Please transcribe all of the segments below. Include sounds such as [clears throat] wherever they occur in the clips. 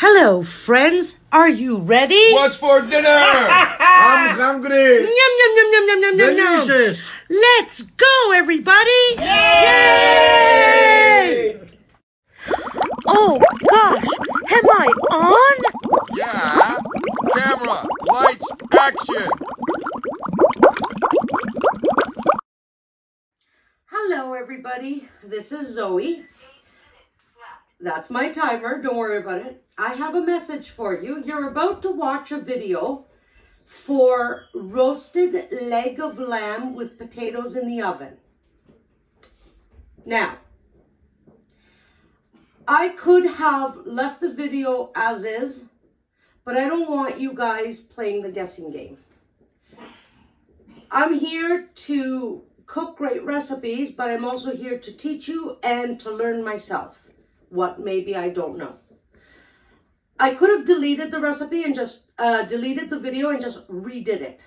Hello, friends. Are you ready? What's for dinner? [laughs] I'm hungry. Yum, yum, yum, yum, yum, yum, yum, yum. Delicious. Let's go, everybody. Yay! Oh, gosh. Am I on? yeah. Camera, lights, action. Hello, everybody. This is Zoe. That's my timer. Don't worry about it. I have a message for you. You're about to watch a video for roasted leg of lamb with potatoes in the oven. Now, I could have left the video as is, but I don't want you guys playing the guessing game. I'm here to cook great recipes, but I'm also here to teach you and to learn myself what maybe I don't know. I could have deleted the recipe and just uh, deleted the video and just redid it.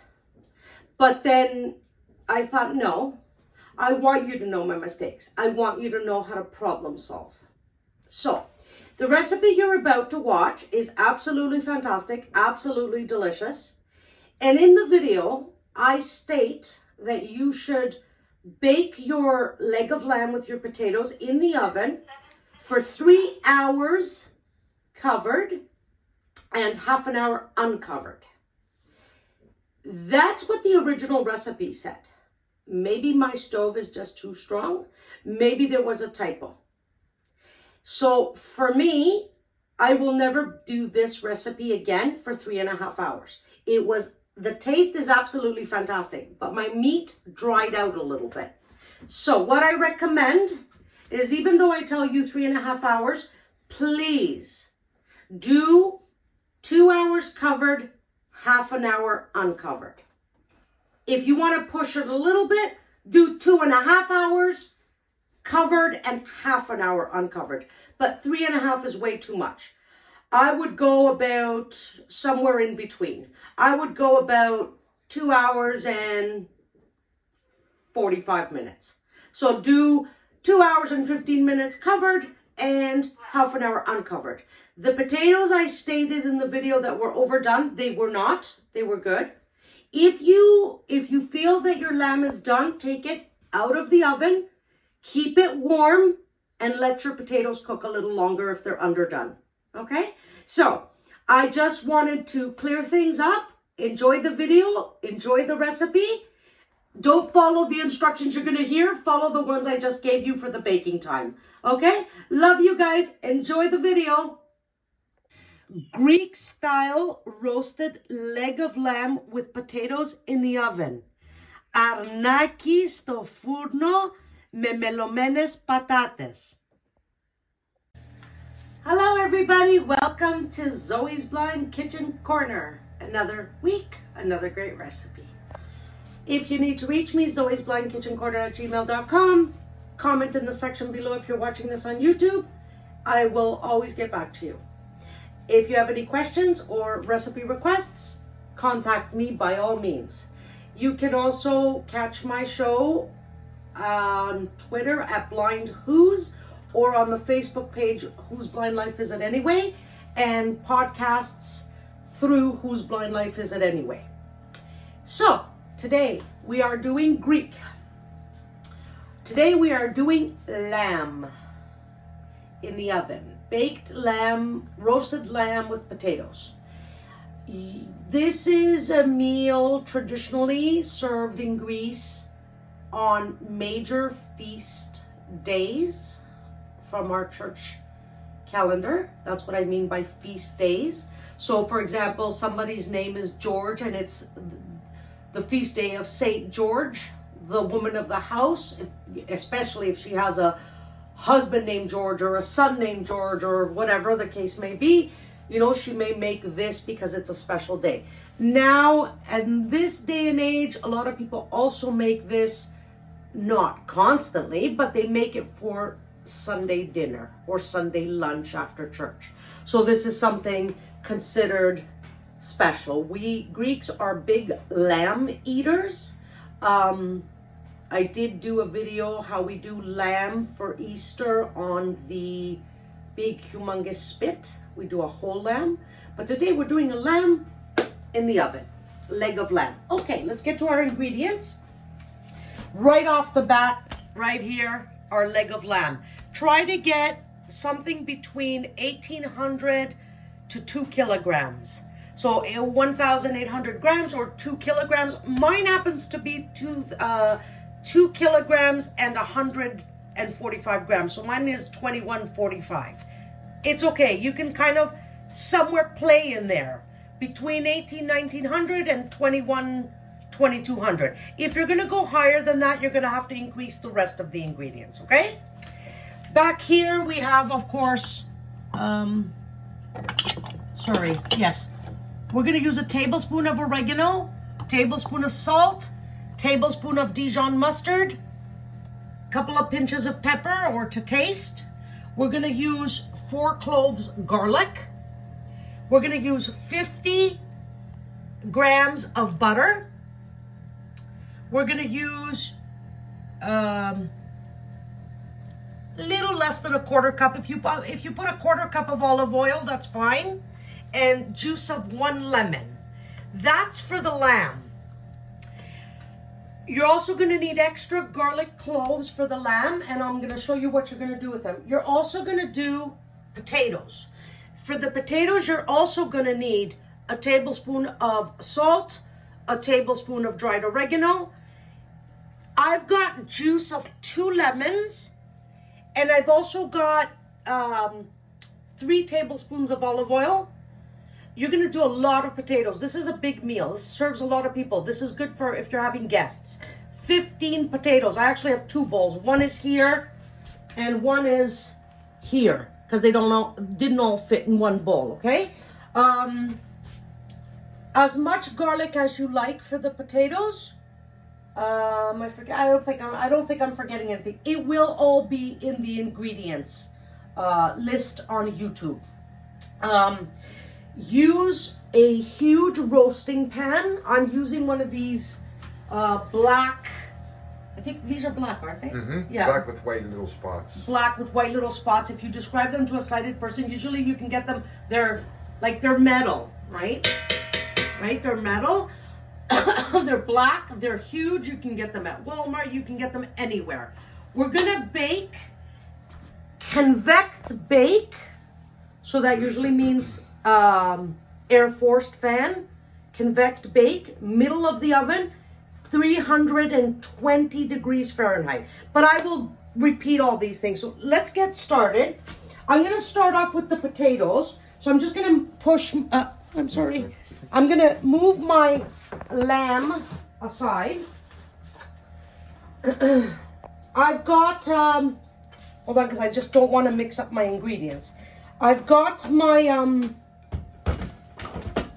But then I thought, no, I want you to know my mistakes. I want you to know how to problem solve. So the recipe you're about to watch is absolutely fantastic, absolutely delicious. And in the video, I state that you should bake your leg of lamb with your potatoes in the oven for three hours covered and half an hour uncovered. That's what the original recipe said. Maybe my stove is just too strong. Maybe there was a typo. So for me, I will never do this recipe again for three and a half hours. It was, the taste is absolutely fantastic, but my meat dried out a little bit. So what I recommend is even though I tell you three and a half hours, please do two hours covered, half an hour uncovered. If you want to push it a little bit, do two and a half hours covered and half an hour uncovered. But three and a half is way too much. I would go about somewhere in between. I would go about two hours and 45 minutes. So do two hours and 15 minutes covered and half an hour uncovered. The potatoes I stated in the video that were overdone, they were not. They were good. If you if you feel that your lamb is done, take it out of the oven, keep it warm, and let your potatoes cook a little longer if they're underdone. Okay? So, I just wanted to clear things up. Enjoy the video, enjoy the recipe. Don't follow the instructions you're going to hear. Follow the ones I just gave you for the baking time. Okay? Love you guys. Enjoy the video. Greek style roasted leg of lamb with potatoes in the oven. Αρνάκι στο φούρνο με μελωμένες πατάτες. Hello everybody, welcome to Zoe's Blind Kitchen Corner. Another week, another great recipe. If you need to reach me, Zoe's Blind Kitchen Corner at gmail.com. Comment in the section below if you're watching this on YouTube. I will always get back to you. If you have any questions or recipe requests, contact me by all means. You can also catch my show on Twitter at Blind Who's or on the Facebook page Whose Blind Life Is It Anyway and podcasts through Whose Blind Life Is It Anyway. So today we are doing Greek. Today we are doing lamb in the oven. Baked lamb, roasted lamb with potatoes. This is a meal traditionally served in Greece on major feast days from our church calendar. That's what I mean by feast days. So for example, somebody's name is George and it's the feast day of Saint George, the woman of the house, especially if she has a husband named George or a son named George or whatever the case may be, you know, she may make this because it's a special day. Now, in this day and age, a lot of people also make this not constantly, but they make it for Sunday dinner or Sunday lunch after church. So this is something considered special. We Greeks are big lamb eaters. Um, I did do a video how we do lamb for Easter on the big, humongous spit. We do a whole lamb. But today we're doing a lamb in the oven, leg of lamb. Okay, let's get to our ingredients. Right off the bat, right here, our leg of lamb. Try to get something between 1800 to 2 kilograms. So uh, 1,800 grams or 2 kilograms. Mine happens to be two, uh, 2 kilograms and 145 grams. So mine is 2145. It's okay. You can kind of somewhere play in there between 18, 1900 and 21, 2200. If you're going to go higher than that, you're going to have to increase the rest of the ingredients, okay? Back here we have, of course, um, sorry, yes. We're to use a tablespoon of oregano, tablespoon of salt, tablespoon of Dijon mustard, couple of pinches of pepper or to taste. We're to use four cloves garlic. We're to use 50 grams of butter. We're to use um, little less than a quarter cup. If you, if you put a quarter cup of olive oil, that's fine. And juice of one lemon. That's for the lamb. You're also to need extra garlic cloves for the lamb, and I'm to show you what you're to do with them. You're also to do potatoes. For the potatoes, you're also to need a tablespoon of salt, a tablespoon of dried oregano. I've got juice of two lemons, and I've also got um, three tablespoons of olive oil. You're going to do a lot of potatoes. This is a big meal. This serves a lot of people. This is good for if you're having guests. 15 potatoes. I actually have two bowls. One is here and one is here because they don't all, didn't all fit in one bowl, okay? Um, as much garlic as you like for the potatoes. Um, I forget. I don't think I'm. I don't think I'm forgetting anything. It will all be in the ingredients uh, list on YouTube. Um, use a huge roasting pan. I'm using one of these uh, black. I think these are black, aren't they? Mm-hmm. Yeah. Black with white little spots. black with white little spots. If you describe them to a sighted person, usually you can get them, they're like they're metal, right? Right? They're metal. [coughs] they're black, they're huge. You can get them at Walmart, you can get them anywhere. We're gonna bake, convect bake. So that usually means um, air forced fan, convect bake, middle of the oven, 320 degrees Fahrenheit. But I will repeat all these things. So let's get started. I'm to start off with the potatoes. So I'm just to push, uh, I'm sorry. I'm to move my lamb aside. [clears throat] I've got, um, hold on, because I just don't want to mix up my ingredients. I've got my, um,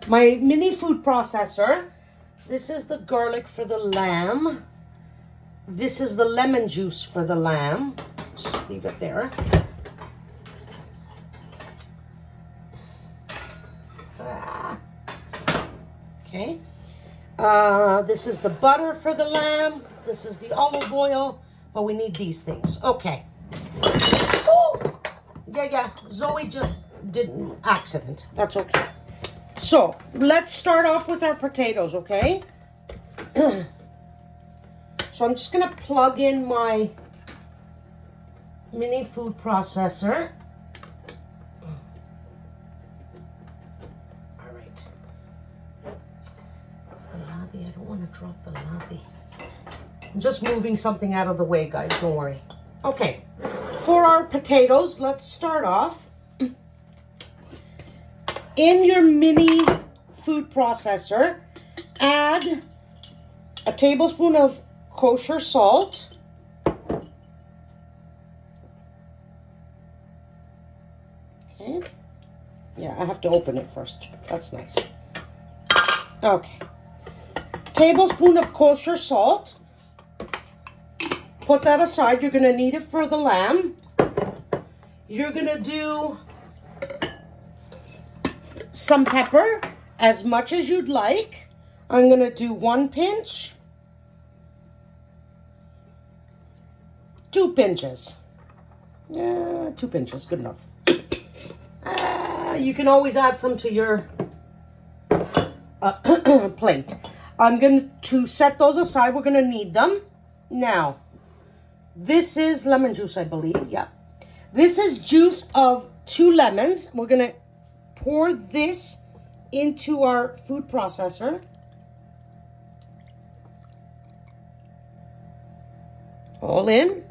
my mini food processor. This is the garlic for the lamb. This is the lemon juice for the lamb. Just leave it there. Ah. Okay. Uh, this is the butter for the lamb. This is the olive oil, but we need these things. Okay. Oh! Yeah, yeah. Zoe just did an accident. That's okay. So let's start off with our potatoes, okay? [clears throat] so I'm just gonna plug in my mini food processor. All right. The. I don't want to drop the lavi. I'm just moving something out of the way, guys. Don't worry. Okay. For our potatoes, let's start off in your mini food processor, add a tablespoon of kosher salt. Okay. Yeah, I have to open it first. That's nice. Okay. Tablespoon of kosher salt. Put that aside. You're going to need it for the lamb. You're going to do some pepper, as much as you'd like. I'm going to do one pinch, two pinches. Yeah, two pinches, good enough. [coughs] you can always add some to your uh, [coughs] plate. I'm going to to set those aside. We're going to need them. Now, this is lemon juice, I believe. Yeah. This is juice of two lemons. We're going to pour this into our food processor. All in.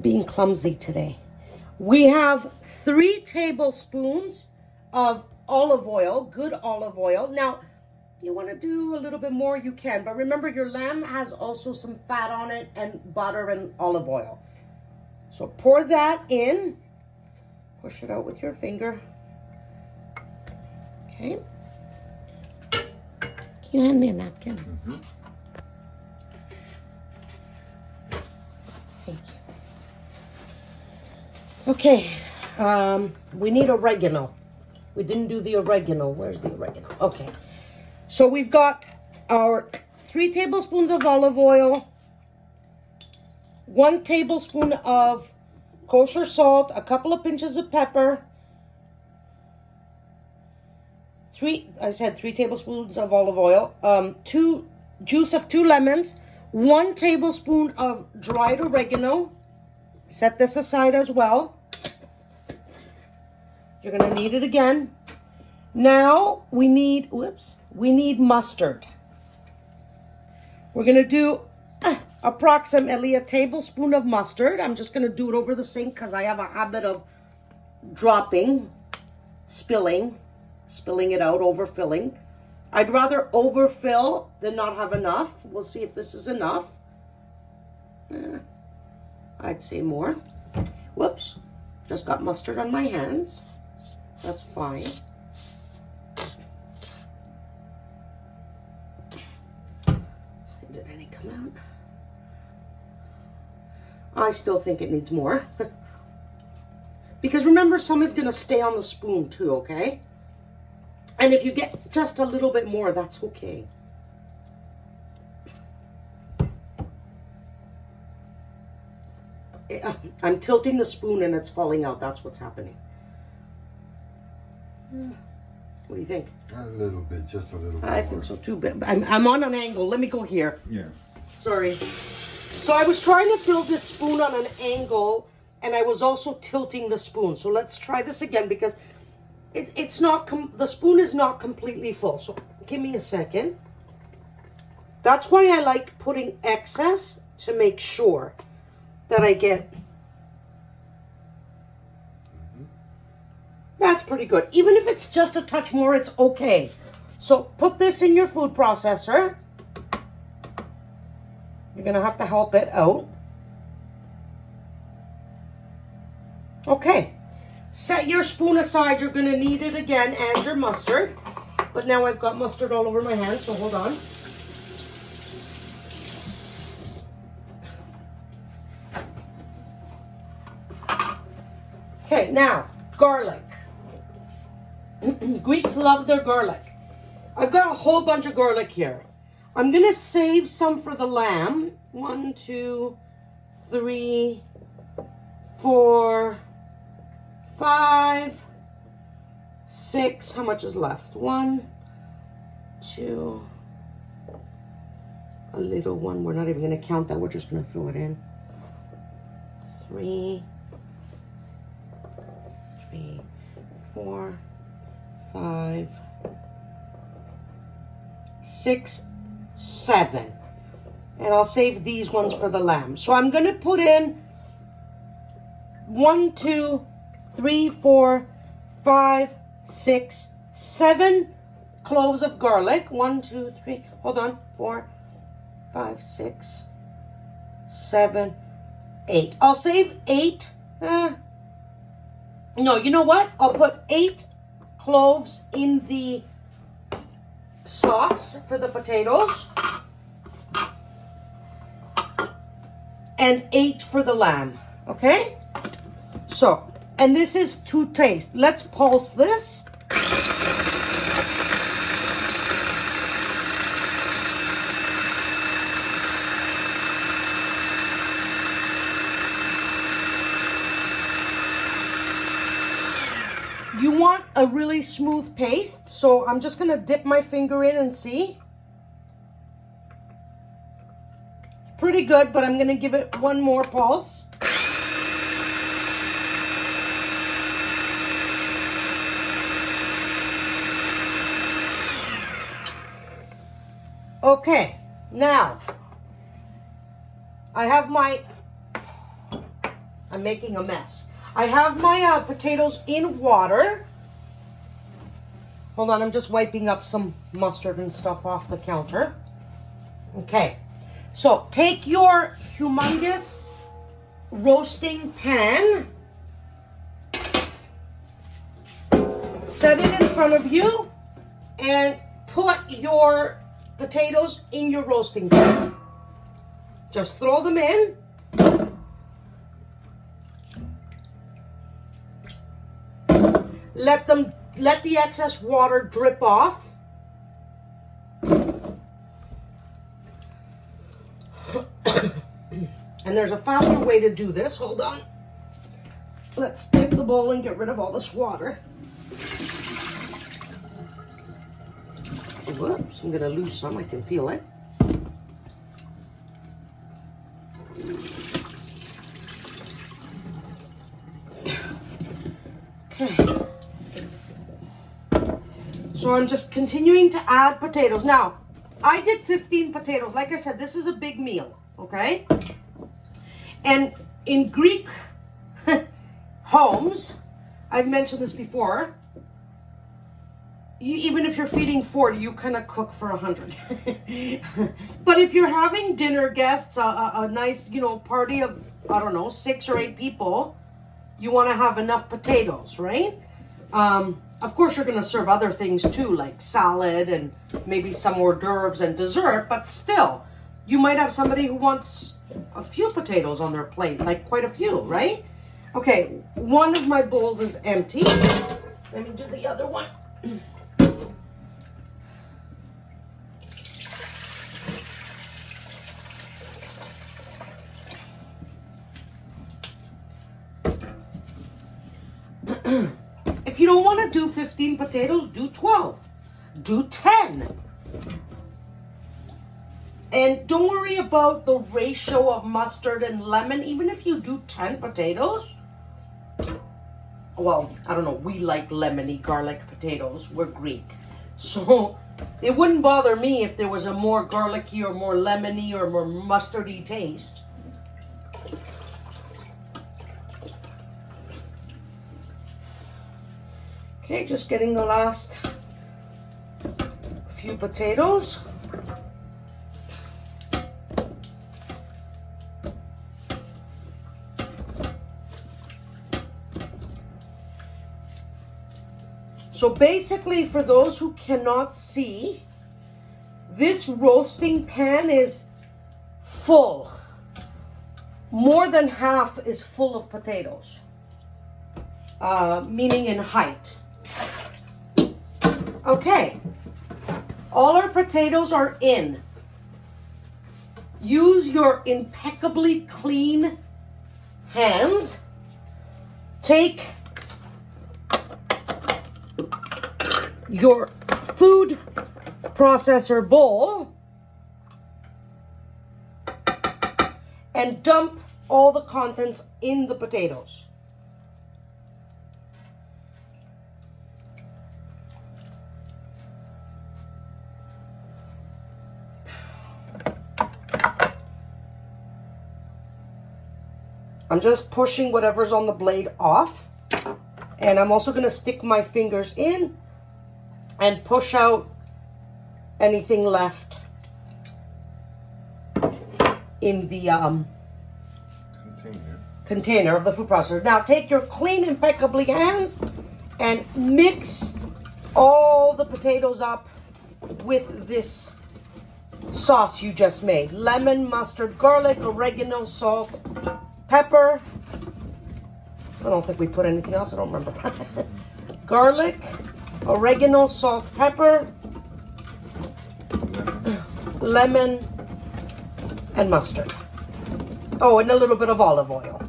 being clumsy today. We have three tablespoons of olive oil, good olive oil. Now, you want to do a little bit more, you can. But remember, your lamb has also some fat on it and butter and olive oil. So pour that in. Push it out with your finger. Okay. Can you hand me a napkin? Mm -hmm. Thank you. Okay, um, we need oregano. We didn't do the oregano. Where's the oregano? Okay. So we've got our three tablespoons of olive oil, one tablespoon of kosher salt, a couple of pinches of pepper, three, I said three tablespoons of olive oil, um, two juice of two lemons, one tablespoon of dried oregano. Set this aside as well. You're to need it again. Now we need, whoops, we need mustard. We're to do approximately a tablespoon of mustard. I'm just going to do it over the sink because I have a habit of dropping, spilling, spilling it out, overfilling. I'd rather overfill than not have enough. We'll see if this is enough. Eh, I'd say more. Whoops, just got mustard on my hands. That's fine. I still think it needs more. [laughs] because remember, some is going to stay on the spoon too, okay? And if you get just a little bit more, that's okay. Eh, uh, I'm tilting the spoon and it's falling out. That's what's happening. What do you think? A little bit, just a little bit. I more. think so too. But I'm, I'm on an angle. Let me go here. Yeah. Sorry. So I was trying to fill this spoon on an angle and I was also tilting the spoon. So let's try this again because it, it's not, the spoon is not completely full. So give me a second. That's why I like putting excess to make sure that I get mm-hmm. That's pretty good. Even if it's just a touch more, it's okay. So put this in your food processor. Going to have to help it out. Okay. Set your spoon aside. You're going to need it again and your mustard. But now I've got mustard all over my hands, so hold on. Okay, now, garlic. [clears throat] Greeks love their garlic. I've got a whole bunch of garlic here. I'm going to save some for the lamb. One, two, three, four, five, six. How much is left? One, two, a little one. We're not even going to count that. We're just going to throw it in. Three, three, four, five, six, seven. And I'll save these ones for the lamb. So I'm going to put in one, two, three, four, five, six, seven cloves of garlic. One, two, three, hold on, four, five, six, seven, eight. I'll save eight. Uh, no, you know what? I'll put eight cloves in the sauce for the potatoes. And eight for the lamb, okay? So, and this is to taste. Let's pulse this. you want a really smooth paste, so I'm just gonna dip my finger in and see. Pretty good, but I'm gonna give it one more pulse. Okay, now I have my, I'm making a mess. I have my uh, potatoes in water. Hold on, I'm just wiping up some mustard and stuff off the counter. Okay, so take your humongous roasting pan, set it in front of you, and put your potatoes in your roasting pan. Just throw them in. Let them let the excess water drip off. [coughs] and there's a faster way to do this. Hold on. Let's dip the bowl and get rid of all this water. Whoops, I'm gonna lose some, I can feel it. So I'm just continuing to add potatoes. Now, I did 15 potatoes. Like I said, this is a big meal, okay? And in Greek [laughs] homes, I've mentioned this before, you, even if you're feeding 40, you kind of cook for 100. [laughs] but if you're having dinner guests, a, a, a, nice, you know, party of, I don't know, six or eight people, you want to have enough potatoes, right? Um, of course, you're going to serve other things too, like salad and maybe some hors d'oeuvres and dessert, but still, you might have somebody who wants a few potatoes on their plate, like quite a few, right? Okay, one of my bowls is empty. Let me do the other one. [clears throat] potatoes, do 12. Do 10. And don't worry about the ratio of mustard and lemon. Even if you do 10 potatoes, well, I don't know, we like lemony garlic potatoes. We're Greek. So it wouldn't bother me if there was a more garlicky or more lemony or more mustardy taste. Okay, just getting the last few potatoes. So basically, for those who cannot see, this roasting pan is full. More than half is full of potatoes, uh, meaning in height. Okay, all our potatoes are in. Use your impeccably clean hands. Take your food processor bowl and dump all the contents in the potatoes. I'm just pushing whatever's on the blade off. And I'm also going to stick my fingers in and push out anything left in the um, Container. container of the food processor. Now take your clean, impeccably hands and mix all the potatoes up with this sauce you just made. Lemon, mustard, garlic, oregano, salt, pepper. I don't think we put anything else. I don't remember. [laughs] garlic, oregano, salt, pepper, Lemon. and mustard. Oh, and a little bit of olive oil.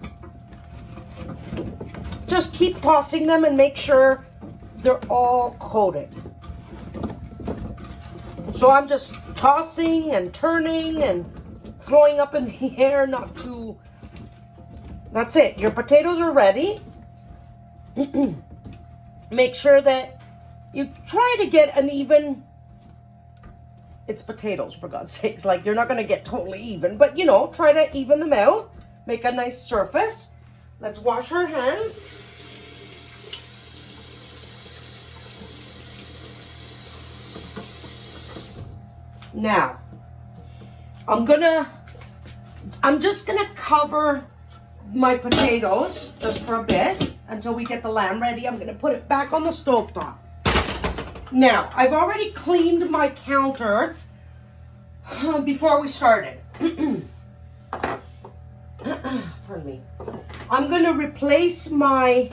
Just keep tossing them and make sure they're all coated. So I'm just tossing and turning and throwing up in the [laughs] air, not too. That's it. Your potatoes are ready. [clears throat] Make sure that you try to get an even. It's potatoes, for God's sakes. Like, you're not going to get totally even, but you know, try to even them out. Make a nice surface. Let's wash our hands. Now, I'm gonna, I'm just gonna cover my potatoes just for a bit until we get the lamb ready. I'm gonna put it back on the stove top. Now, I've already cleaned my counter uh, before we started. [clears throat] Pardon me. I'm gonna replace my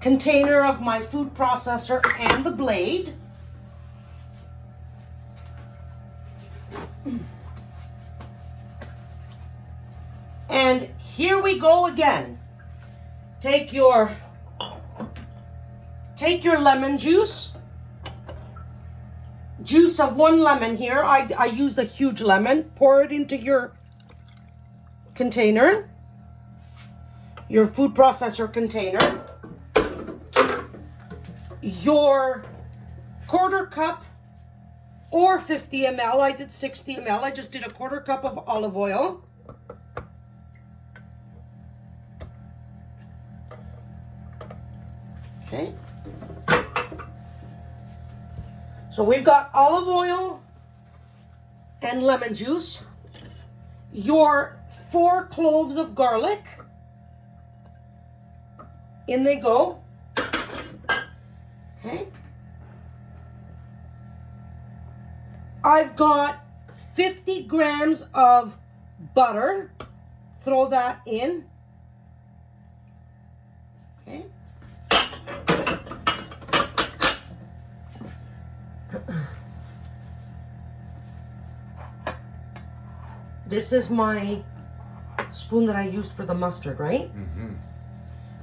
container of my food processor and the blade. [clears throat] And here we go again. Take your take your lemon juice. Juice of one lemon here. I, I use the huge lemon. Pour it into your container. Your food processor container. Your quarter cup or 50 ml. I did 60 ml. I just did a quarter cup of olive oil. Okay. So we've got olive oil and lemon juice. Your four cloves of garlic. In they go. Okay. I've got 50 grams of butter. Throw that in. This is my spoon that I used for the mustard, right? Mm-hmm.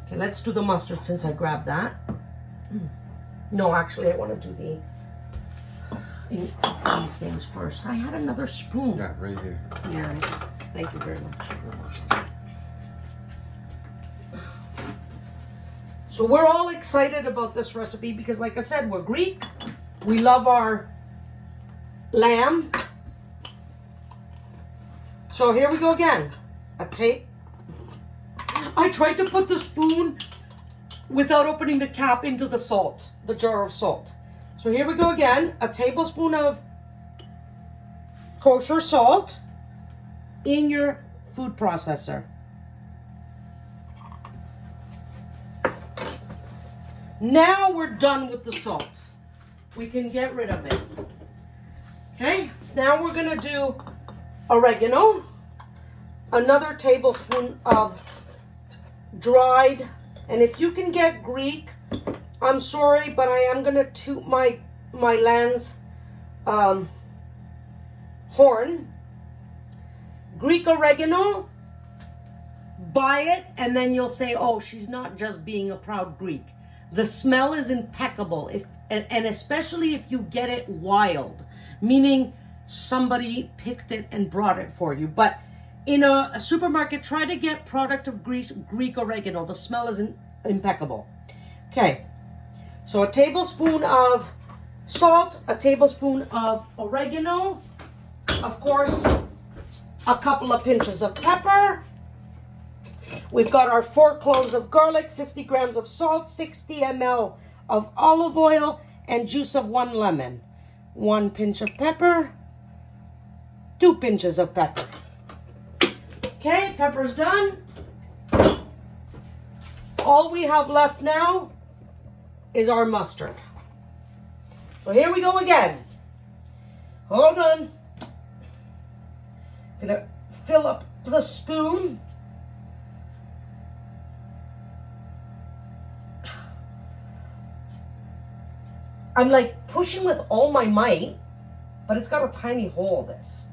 Okay, let's do the mustard since I grabbed that. No, actually, I want to do the these things first. I had another spoon. Yeah, right here. Yeah. Thank you very much. So we're all excited about this recipe because, like I said, we're Greek. We love our lamb. So here we go again. A tape. I tried to put the spoon without opening the cap into the salt, the jar of salt. So here we go again. A tablespoon of kosher salt in your food processor. Now we're done with the salt. We can get rid of it. Okay, now we're gonna do oregano, another tablespoon of dried, and if you can get Greek, I'm sorry, but I am gonna toot my my lens um, horn. Greek oregano, buy it, and then you'll say, oh, she's not just being a proud Greek. The smell is impeccable, if and, and especially if you get it wild, meaning somebody picked it and brought it for you. But in a, a supermarket, try to get product of Greece, Greek oregano. The smell is in, impeccable. Okay, so a tablespoon of salt, a tablespoon of oregano, of course, a couple of pinches of pepper. We've got our four cloves of garlic, 50 grams of salt, 60 ml of olive oil, and juice of one lemon. One pinch of pepper, two pinches of pepper. Okay, pepper's done. All we have left now is our mustard. So here we go again. Hold on. Gonna fill up the spoon. I'm like pushing with all my might, but it's got a tiny hole, this.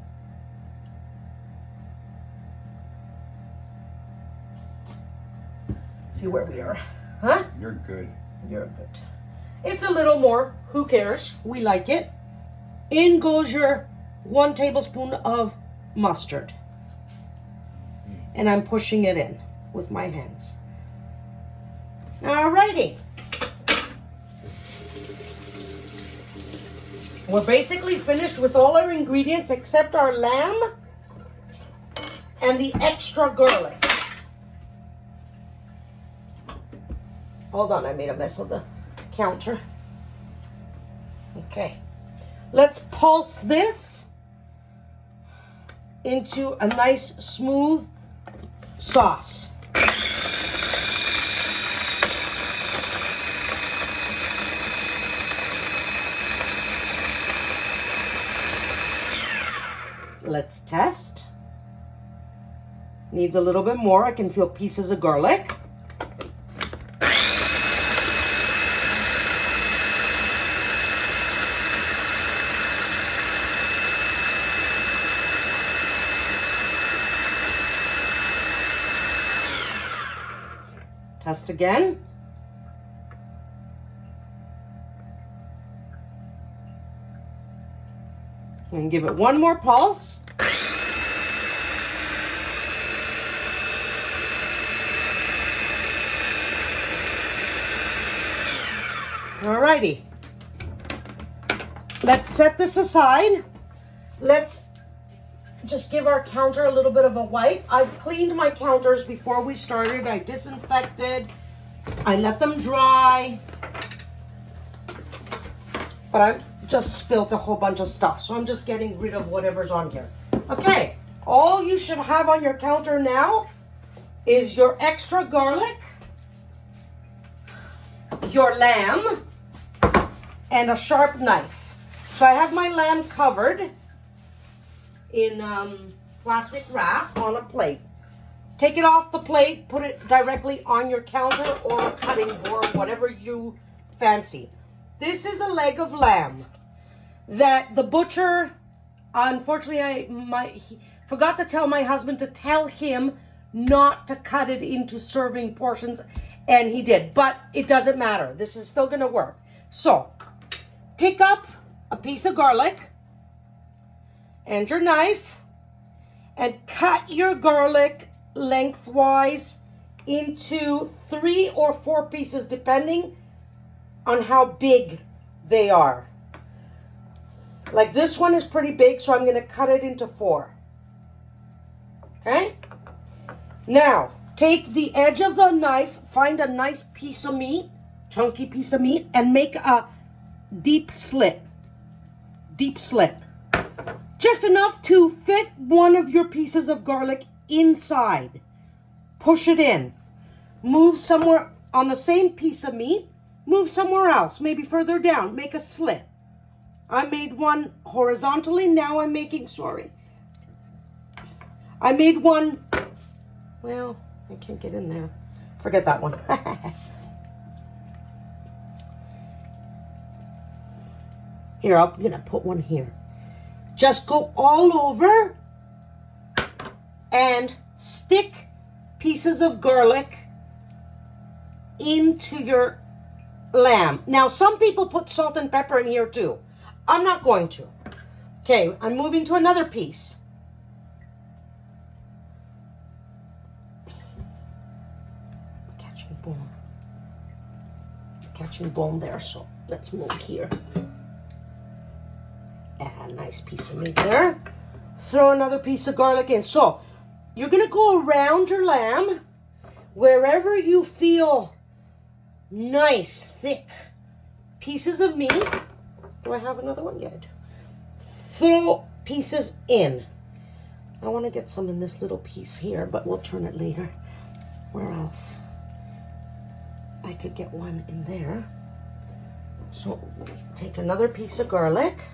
See where we are. Huh? You're good. You're good. It's a little more. Who cares? We like it. In goes your one tablespoon of mustard. Hmm. And I'm pushing it in with my hands. Alrighty. We're basically finished with all our ingredients except our lamb and the extra garlic. Hold on, I made a mess of the counter. Okay. Let's pulse this into a nice smooth sauce. Let's test. Needs a little bit more. I can feel pieces of garlic. Test again. And give it one more pulse. Alrighty. Let's set this aside. Let's just give our counter a little bit of a wipe. I've cleaned my counters before we started. I disinfected. I let them dry. But I just spilled a whole bunch of stuff. So I'm just getting rid of whatever's on here. Okay. All you should have on your counter now is your extra garlic, your lamb, and a sharp knife. So I have my lamb covered in um, plastic wrap on a plate. Take it off the plate, put it directly on your counter or a cutting board, whatever you fancy. This is a leg of lamb that the butcher, unfortunately, I my forgot to tell my husband to tell him not to cut it into serving portions, and he did. But it doesn't matter. This is still gonna work. So, pick up a piece of garlic and your knife and cut your garlic lengthwise into three or four pieces depending on how big they are. Like this one is pretty big, so I'm going to cut it into four. Okay? Now, take the edge of the knife, find a nice piece of meat, chunky piece of meat, and make a deep slit. Deep slit just enough to fit one of your pieces of garlic inside. Push it in. Move somewhere on the same piece of meat. Move somewhere else, maybe further down. Make a slit. I made one horizontally. Now I'm making, sorry. I made one, well, I can't get in there. Forget that one. [laughs] here, I'm going to put one here. Just go all over and stick pieces of garlic into your lamb. Now, some people put salt and pepper in here too. I'm not going to. Okay, I'm moving to another piece. Catching bone. Catching bone there, so let's move here a nice piece of meat there. Throw another piece of garlic in. So you're going to go around your lamb wherever you feel nice, thick pieces of meat. Do I have another one yet? Throw pieces in. I want to get some in this little piece here, but we'll turn it later. Where else? I could get one in there. So take another piece of garlic.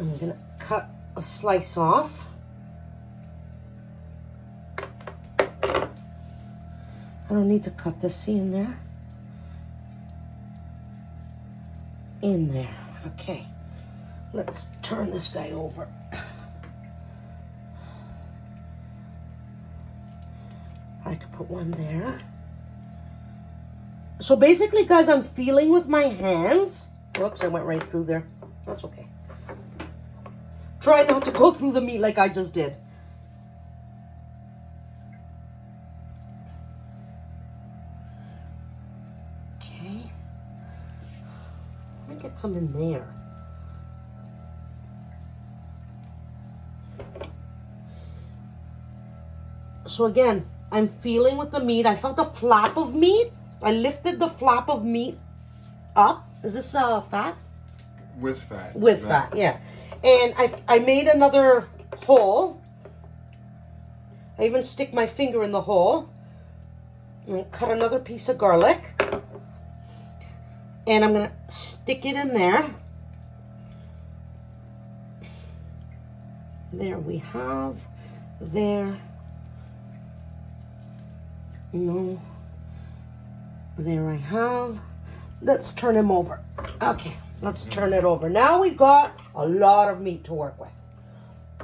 I'm going to cut a slice off. I don't need to cut this, see in there? In there, okay. Let's turn this guy over. I could put one there. So basically, guys, I'm feeling with my hands. Whoops, I went right through there. That's okay. Try not to go through the meat like I just did. Okay. Let me get some in there. So again, I'm feeling with the meat. I felt a flap of meat. I lifted the flap of meat up. Is this uh, fat? With fat. With fat, yeah. And I, I made another hole. I even stick my finger in the hole. And cut another piece of garlic. And I'm to stick it in there. There we have. There. No. There I have. Let's turn him over. Okay, let's turn it over. Now we've got a lot of meat to work with.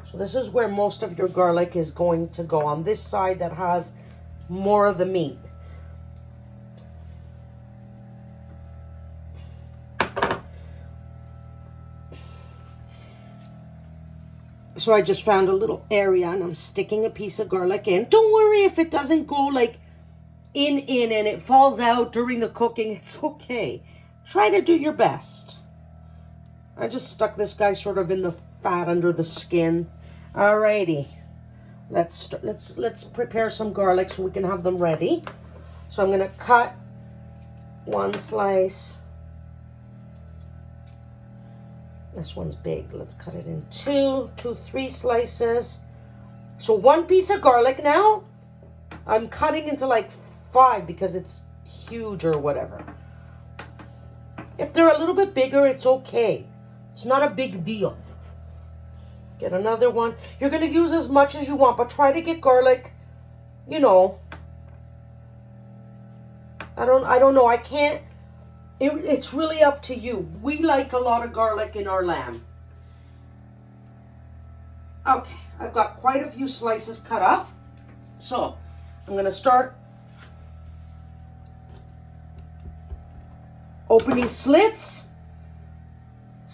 So this is where most of your garlic is going to go on this side that has more of the meat. So I just found a little area and I'm sticking a piece of garlic in. Don't worry if it doesn't go like in, in, and it falls out during the cooking. It's okay. Try to do your best. I just stuck this guy sort of in the fat under the skin. Alrighty. Let's let's let's prepare some garlic so we can have them ready. So I'm gonna cut one slice. This one's big. Let's cut it in two, two, three slices. So one piece of garlic now. I'm cutting into like five because it's huge or whatever. If they're a little bit bigger, it's okay. It's not a big deal. Get another one. You're going to use as much as you want, but try to get garlic, you know. I don't I don't know. I can't it, it's really up to you. We like a lot of garlic in our lamb. Okay, I've got quite a few slices cut up. So, I'm going to start opening slits,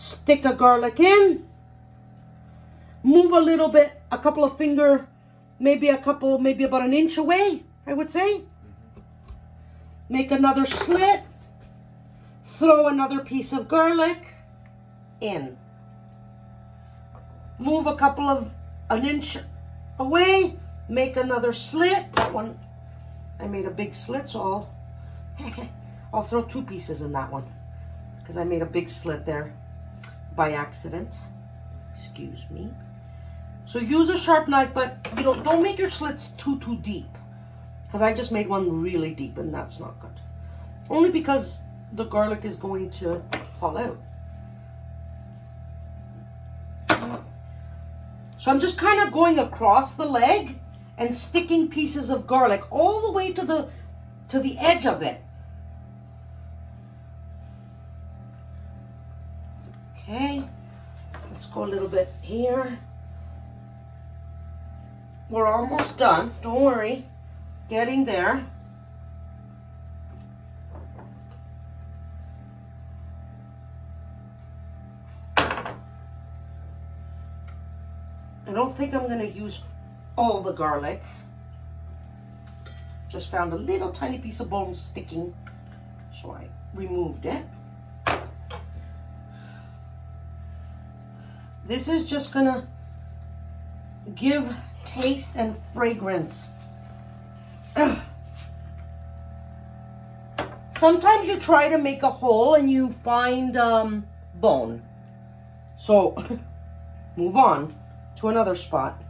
stick a garlic in, move a little bit, a couple of finger, maybe a couple, maybe about an inch away, I would say. Make another slit, throw another piece of garlic in. Move a couple of, an inch away, make another slit. That one, I made a big slit, so I'll [laughs] I'll throw two pieces in that one because I made a big slit there by accident. Excuse me. So use a sharp knife, but you know, don't make your slits too, too deep because I just made one really deep and that's not good. Only because the garlic is going to fall out. So I'm just kind of going across the leg and sticking pieces of garlic all the way to the to the edge of it. Okay, let's go a little bit here. We're almost done, don't worry. Getting there. I don't think I'm gonna use all the garlic. Just found a little tiny piece of bone sticking, so I removed it. This is just gonna give taste and fragrance. Ugh. [clears throat] Sometimes you try to make a hole and you find um, bone. So [laughs] move on to another spot.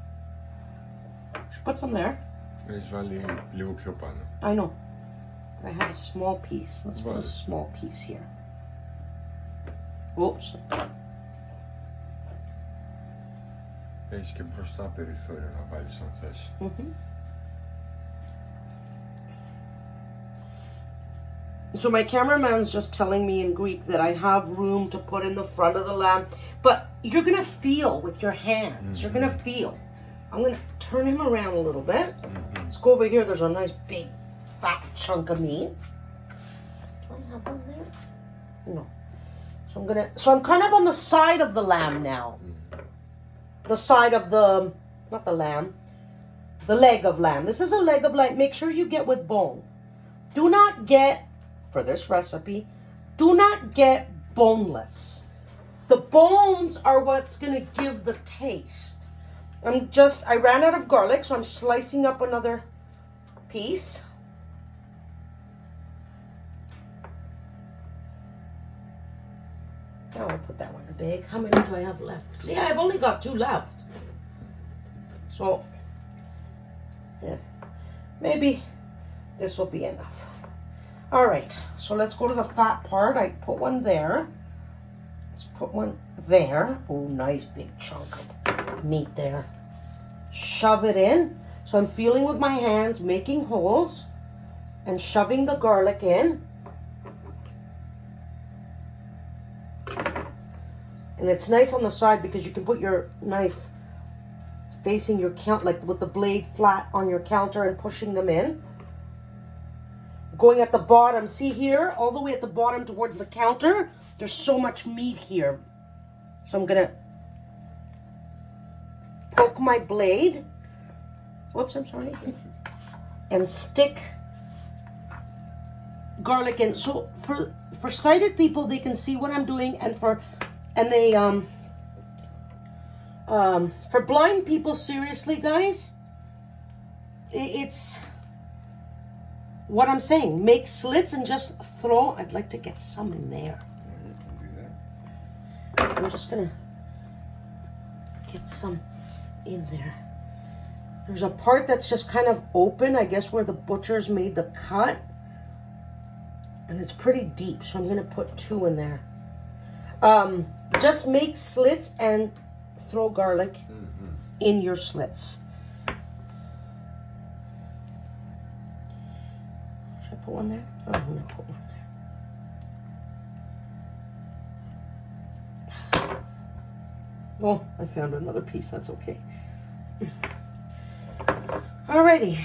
Should put some there. I know. I have a small piece. Let's put a small piece here. Oops. Έχεις και μπροστά περιθώριο να βάλεις αν θες. Mhm. So my cameraman's just telling me in Greek that I have room to put in the front of the lamb, but you're gonna feel with your hands. You're gonna feel. I'm gonna turn him around a little bit. Let's go over here. There's a nice big fat chunk of meat. Do I have one there? No. So I'm gonna. So I'm kind of on the side of the lamb now. The side of the, not the lamb, the leg of lamb. This is a leg of lamb. Make sure you get with bone. Do not get, for this recipe, do not get boneless. The bones are what's going to give the taste. I'm just, I ran out of garlic, so I'm slicing up another piece. Now I'll put that one bag. How many do I have left? See, I've only got two left. So, yeah, maybe this will be enough. All right, so let's go to the fat part. I put one there. Let's put one there. Oh, nice big chunk of meat there. Shove it in. So I'm feeling with my hands, making holes and shoving the garlic in. And it's nice on the side because you can put your knife facing your count, like with the blade flat on your counter and pushing them in. Going at the bottom, see here, all the way at the bottom towards the counter, there's so much meat here. So I'm gonna poke my blade, whoops, I'm sorry, [laughs] and stick garlic in. So for, for sighted people, they can see what I'm doing, and for and they um um for blind people seriously guys it's what i'm saying. Make slits and just throw i'd like to get some in there. I'm just gonna get some in there. There's a part that's just kind of open i guess where the butcher's made the cut. And it's pretty deep so i'm gonna put two in there. Um, just make slits and throw garlic Mm-hmm. in your slits. Should I put one there? Oh, I'm gonna put one there. Oh, I found another piece. That's okay. Alrighty.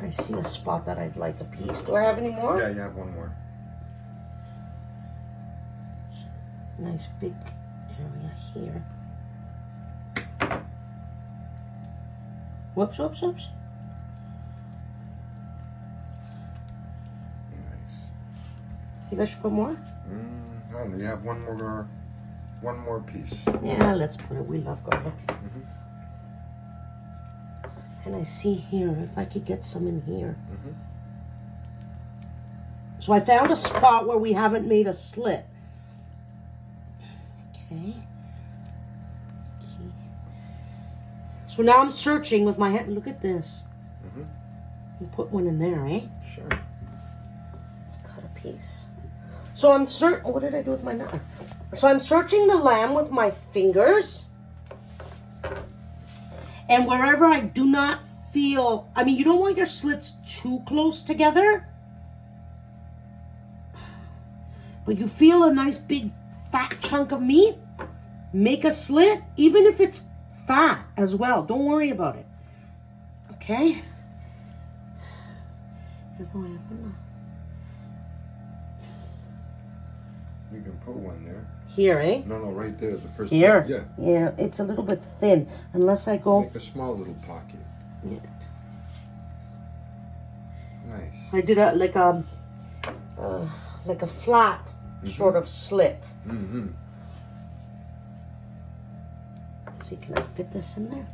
I see a spot that I'd like a piece. Do I have any more? Yeah, you have one more. Nice big area here. Whoops, whoops, whoops. Nice. Think I should put more? Mm, I don't know. You have one more, one more piece. Yeah, let's put it. We love garlic. Mhm. And I see here, if I could get some in here. Mhm. So I found a spot where we haven't made a slit. Okay. Okay. So now I'm searching with my hand. Look at this. Mm hmm put one in there, eh? Sure. Let's cut a piece. So I'm search. What did I do with my knife? So I'm searching the lamb with my fingers. And wherever I do not feel, I mean, you don't want your slits too close together. But you feel a nice big fat chunk of meat, make a slit, even if it's fat as well. Don't worry about it. Okay? You can put one there. Here, eh? No, no, right there. The first. Here? Yeah. Yeah, it's a little bit thin. Unless I go, Make a small little pocket. Yeah. Nice. I did a like a, uh, like a flat sort of slit. Mm-hmm. Let's see, can I fit this in there?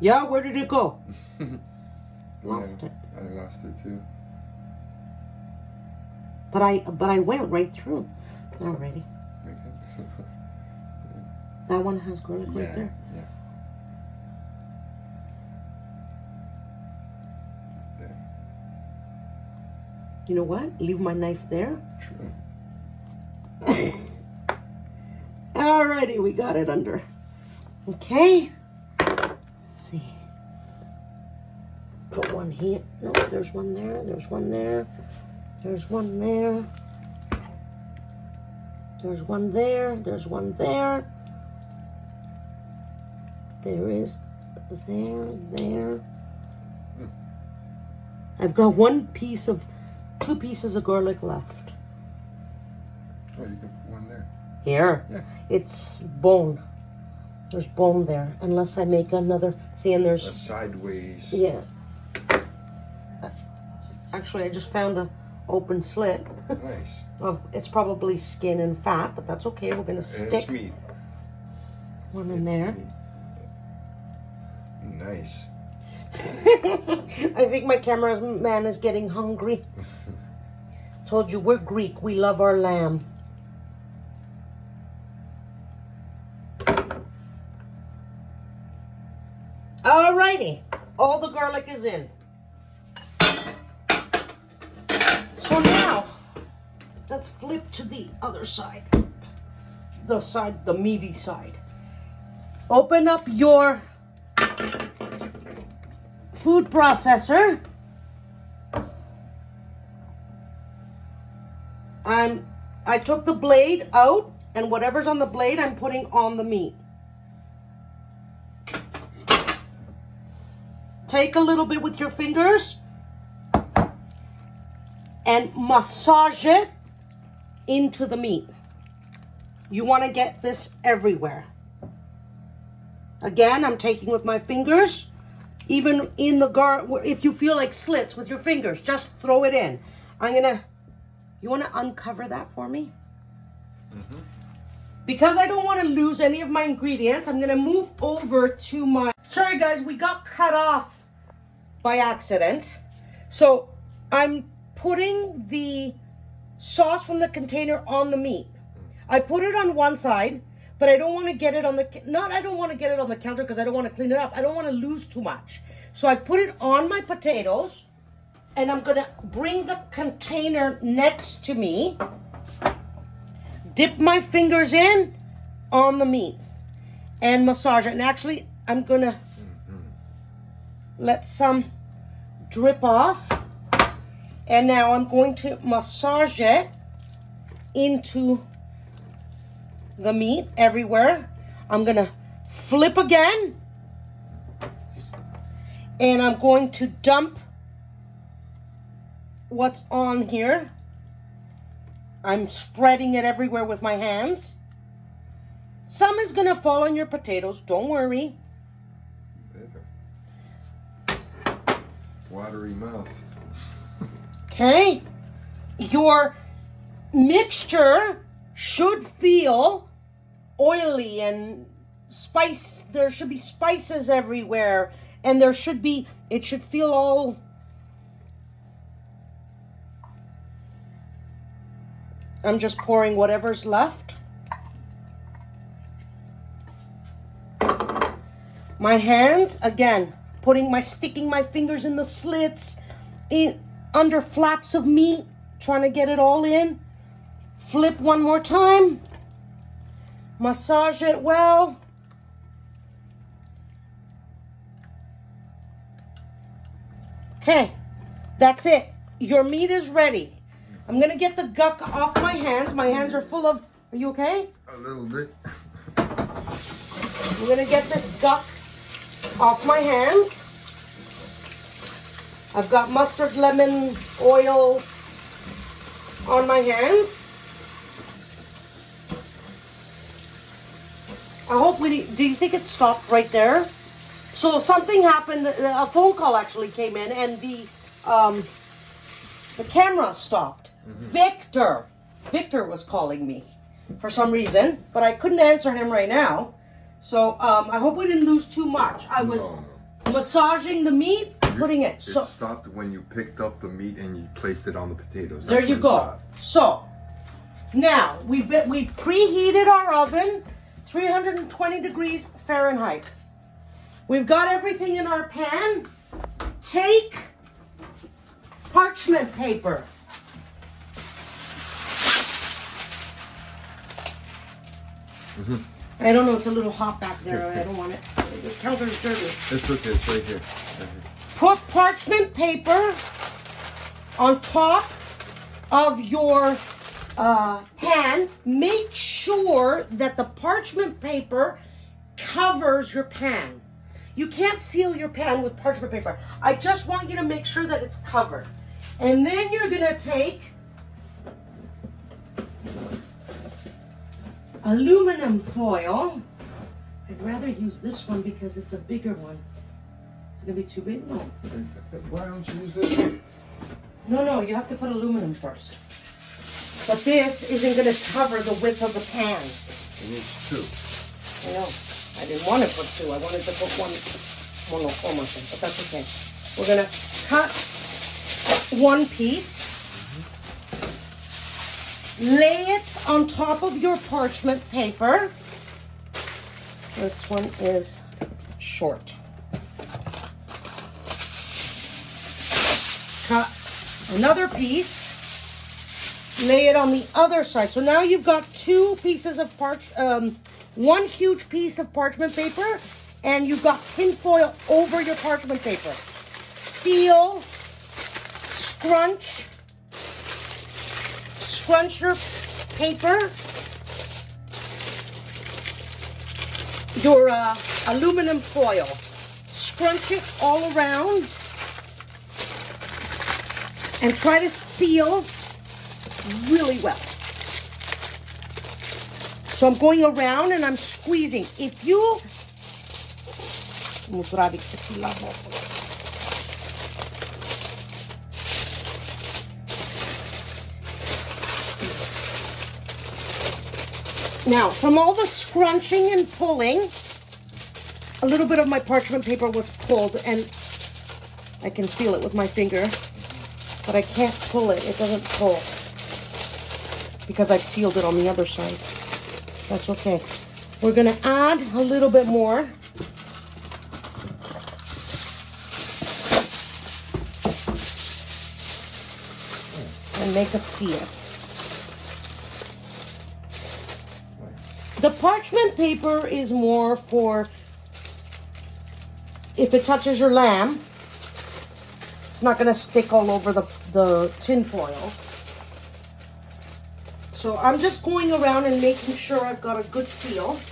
Yeah, where did it go? [laughs] Lost yeah, it. I lost it too. But I, but I went right through. Already. Okay. [laughs] That one has garlic right there. yeah. You know what? Leave my knife there. True. Alrighty, we got it under. Okay. Let's see. Put one here. No, there's one there. There's one there. There's one there. There's one there. There's one there. There is there, there. Hmm. I've got one piece of, two pieces of garlic left. Oh, you can put one there. Here. Yeah. It's bone. There's bone there. Unless I make another, see, and A there's, sideways. yeah. Actually, I just found a open slit. Nice. [laughs] of, it's probably skin and fat, but that's okay. We're gonna stick it's meat. one in It's there. meat. Nice. [laughs] I think my cameraman is getting hungry. Told you we're Greek. We love our lamb. Alrighty. All the garlic is in. So now, let's flip to the other side. The side, the meaty side. Open up your food processor. I'm I took the blade out and whatever's on the blade I'm putting on the meat. Take a little bit with your fingers and massage it into the meat. You want to get this everywhere. Again, I'm taking with my fingers even in the gar if you feel like slits with your fingers just throw it in i'm gonna you want to uncover that for me? Mm-hmm. Because i don't want to lose any of my ingredients i'm gonna move over to my sorry guys we got cut off by accident. So i'm putting the sauce from the container on the meat. Mm. I put it on one side but I don't want to get it on the not I don't want to get it on the counter because I don't want to clean it up. I don't want to lose too much. So I put it on my potatoes and I'm to bring the container next to me. Dip my fingers in on the meat and massage it. And actually I'm going to mm-hmm. let some drip off. And now I'm going to massage it into the meat everywhere. I'm gonna flip again. And I'm going to dump what's on here. I'm spreading it everywhere with my hands. Some is gonna fall on your potatoes, don't worry. Better. Watery mouth. [laughs] Okay? Your mixture should feel oily and spice there should be spices everywhere and there should be it should feel all I'm just pouring whatever's left. My hands again putting my sticking my fingers in the slits in under flaps of meat trying to get it all in. Flip one more time. Massage it well. Okay that's it. Your meat is ready i'm gonna get the guck off my hands my hands are full of are you okay A little bit. i'm gonna get this guck off my hands i've got mustard lemon oil on my hands I hope we. Do you think it stopped right there? So something happened. A phone call actually came in, and the um, the camera stopped. Victor, Victor was calling me for some reason, but I couldn't answer him right now. So um, I hope we didn't lose too much. I was No, no. massaging the meat, putting it. It So stopped when you picked up the meat and you placed it on the potatoes. there you go. stopped. So now we've been, we preheated our oven, 320 degrees Fahrenheit. We've got everything in our pan. Take parchment paper. Mhm. I don't know, it's a little hot back there. I don't want it. The counter's dirty. It's okay. It's right here. Right here. Put parchment paper on top of your uh, pan. Make sure that the parchment paper covers your pan. You can't seal your pan with parchment paper. I just want you to make sure that it's covered. And then you're gonna take aluminum foil. I'd rather use this one because it's a bigger one. It's gonna be too big? No. Why don't you use this one? No, no, you have to put aluminum first. But this isn't gonna cover the width of the pan. It needs two. I know. I didn't want to put two. I wanted to put one monochroma thing, but that's okay. We're gonna cut one piece. Lay it on top of your parchment paper. This one is short. Cut another piece. Lay it on the other side. So now you've got two pieces of parch, um, one huge piece of parchment paper, and you've got tin foil over your parchment paper. Seal, scrunch, scrunch your paper, your uh, aluminum foil. Scrunch it all around and try to seal really well. So I'm going around and I'm squeezing. If you Now, from all the scrunching and pulling, a little bit of my parchment paper was pulled and I can feel it with my finger, but I can't pull it. It doesn't pull because I've sealed it on the other side. That's okay. We're gonna add a little bit more. And make a seal. The parchment paper is more for if it touches your lamb, it's not gonna stick all over the, the tin foil. So I'm just going around and making sure I've got a good seal.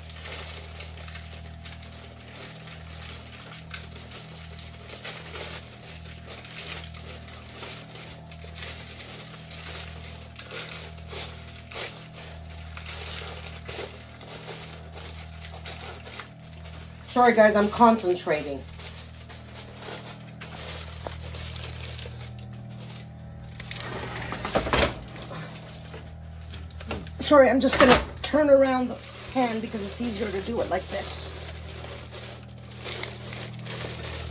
Sorry guys, I'm concentrating. Sorry, I'm just gonna turn around the pan because it's easier to do it like this.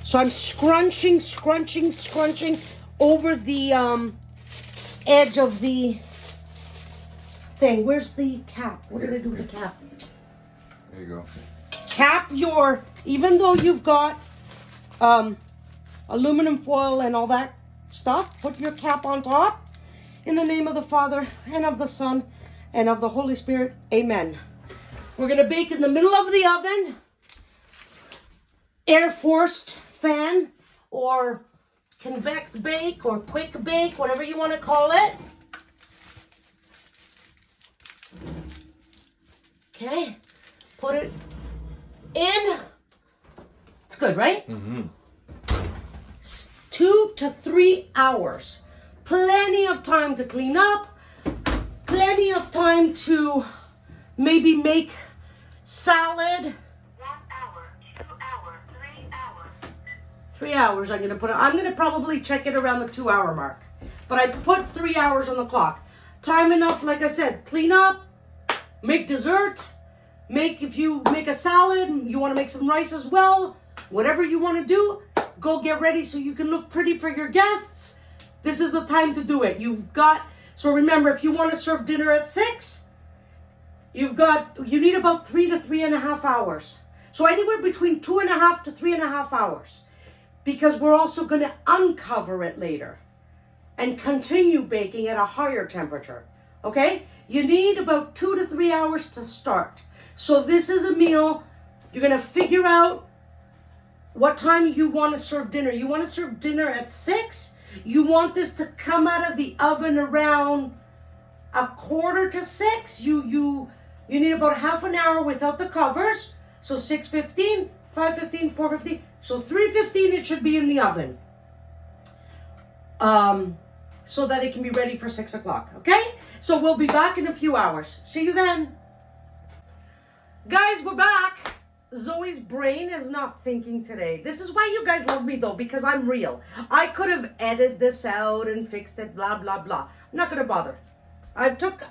So I'm scrunching, scrunching, scrunching over the um, edge of the thing. Where's the cap? What did I do the cap? There you go. Cap your, even though you've got um, aluminum foil and all that stuff, put your cap on top. In the name of the Father and of the Son and of the Holy Spirit, amen. We're gonna bake in the middle of the oven, air forced fan or convect bake or quick bake, whatever you wanna call it. Okay, put it in. It's good, right? Mm-hmm. Two to three hours. Plenty of time to clean up. Plenty of time to maybe make salad. One hour, two hour, three. Three hours I'm gonna put it. I'm gonna probably check it around the two hour mark. But I put three hours on the clock. Time enough, like I said, clean up, make dessert, make if you make a salad, you wanna make some rice as well, whatever you wanna do, go get ready so you can look pretty for your guests. This is the time to do it. You've got, so remember, if you wanna serve dinner at six, you've got, you need about three to three and a half hours. So anywhere between two and a half to three and a half hours because we're also going to uncover it later and continue baking at a higher temperature. Okay? You need about two to three hours to start. So this is a meal. You're going to figure out what time you want to serve dinner. You want to serve dinner at six. You want this to come out of the oven around a quarter to six. You you you need about half an hour without the covers. So 6:15, 5.15, 4.15. So 3.15 it should be in the oven. Um, so that it can be ready for 6 o'clock, okay? So we'll be back in a few hours. See you then. Guys, we're back. Zoe's brain is not thinking today. This is why you guys love me though, because I'm real. I could have edited this out and fixed it, blah, blah, blah. I'm not gonna bother. I took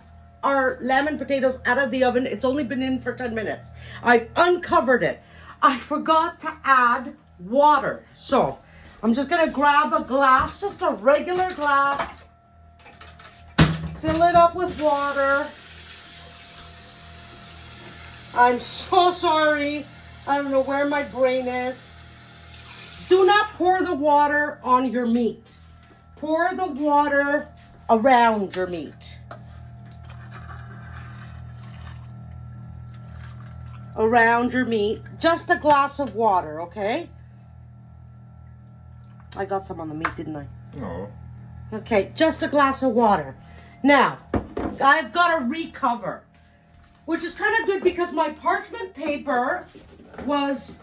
our lamb and potatoes out of the oven. It's only been in for 10 minutes. I've uncovered it. I forgot to add water. So I'm just gonna grab a glass, just a regular glass, fill it up with water. I'm so sorry. I don't know where my brain is. Do not pour the water on your meat. Pour the water around your meat. Around your meat. Just a glass of water, okay? I got some on the meat, didn't I? No. Okay, just a glass of water. Now, I've got to recover, which is kind of good because my parchment paper was